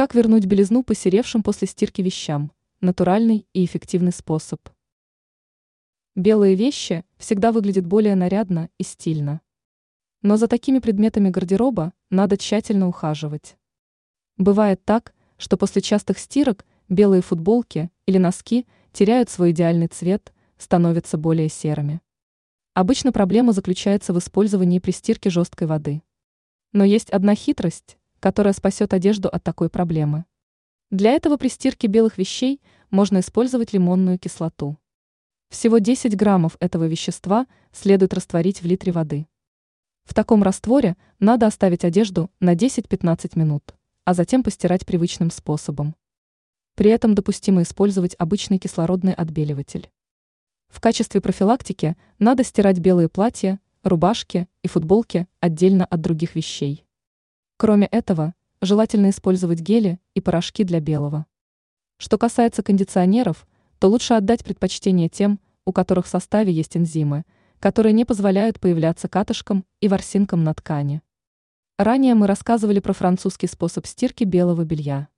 Как вернуть белизну посеревшим после стирки вещам? Натуральный и эффективный способ. Белые вещи всегда выглядят более нарядно и стильно. Но за такими предметами гардероба надо тщательно ухаживать. Бывает так, что после частых стирок белые футболки или носки теряют свой идеальный цвет, становятся более серыми. Обычно проблема заключается в использовании при стирке жесткой воды. Но есть одна хитрость, которая спасет одежду от такой проблемы. Для этого при стирке белых вещей можно использовать лимонную кислоту. Всего 10 граммов этого вещества следует растворить в литре воды. В таком растворе надо оставить одежду на 10-15 минут, а затем постирать привычным способом. При этом допустимо использовать обычный кислородный отбеливатель. В качестве профилактики надо стирать белые платья, рубашки и футболки отдельно от других вещей. Кроме этого, желательно использовать гели и порошки для белого. Что касается кондиционеров, то лучше отдать предпочтение тем, у которых в составе есть энзимы, которые не позволяют появляться катышкам и ворсинкам на ткани. Ранее мы рассказывали про французский способ стирки белого белья.